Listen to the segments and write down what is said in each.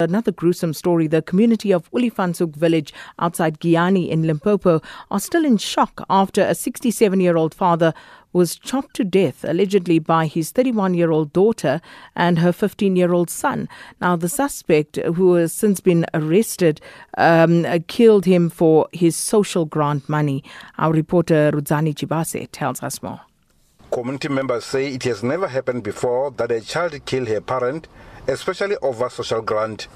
Another gruesome story. The community of Ulifansuk village outside Giyani in Limpopo are still in shock after a 67 year old father was chopped to death, allegedly by his 31 year old daughter and her 15 year old son. Now, the suspect, who has since been arrested, um, killed him for his social grant money. Our reporter Rudzani Chibase tells us more. Community members say it has never happened before that a child killed her parent especially over social grant.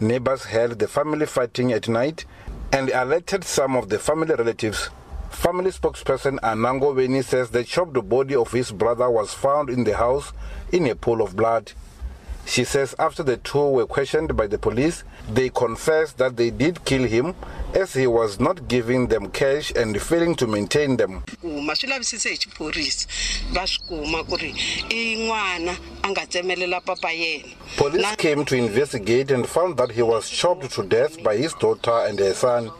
Neighbors heard the family fighting at night and alerted some of the family relatives. Family spokesperson Anango Veni says the chopped body of his brother was found in the house in a pool of blood. She says after the two were questioned by the police, they confessed that they did kill him as he was not giving them cash and failing to maintain them. Police came to investigate and found that he was chopped to death by his daughter and her son.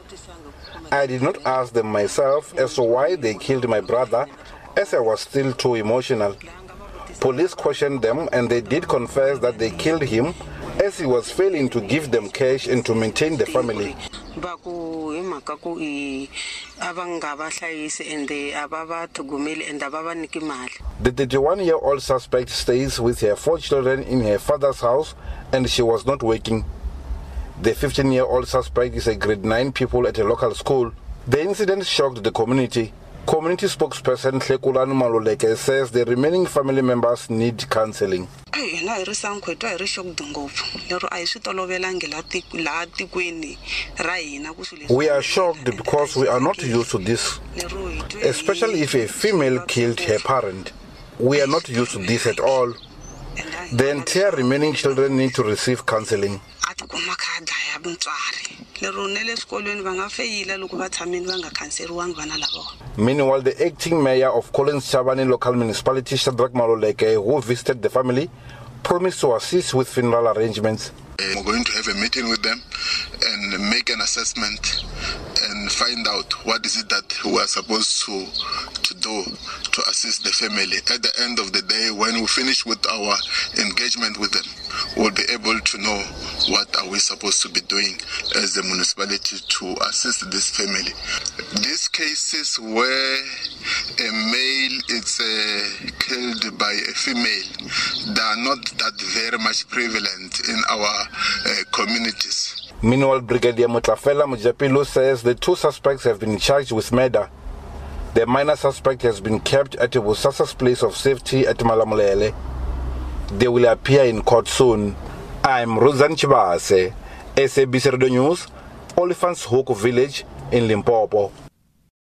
I did not ask them myself as to why they killed my brother as I was still too emotional. Police questioned them and they did confess that they killed him as he was failing to give them cash and to maintain the family. The 31 year old suspect stays with her four children in her father's house and she was not working. The 15 year old suspect is a grade 9 pupil at a local school. The incident shocked the community. Community spokesperson Tlhekulani Maluleke says the remaining family members need counseling. We are shocked because we are not used to this, especially if a female killed her parent. We are not used to this at all. The entire remaining children need to receive counseling. Meanwhile, the acting mayor of Collins Chabane local municipality, Shadrach Maluleke, who visited the family, promised to assist with funeral arrangements. Uh, we're going to have a meeting with them and make an assessment find out what is it that we are supposed to to do to assist the family. At the end of the day, when we finish with our engagement with them, we'll be able to know what are we supposed to be doing as the municipality to assist this family. These cases where uh, killed by a female, they are not that very much prevalent in our uh, communities. Meanwhile, Brigadier Motlafela Mojapelo says the two suspects have been charged with murder. The minor suspect has been kept at a Bosasa's place of safety at Malamulele. They will appear in court soon. I'm Rosan Chibase, SABC Radio News, Oliphants Hook Village in Limpopo.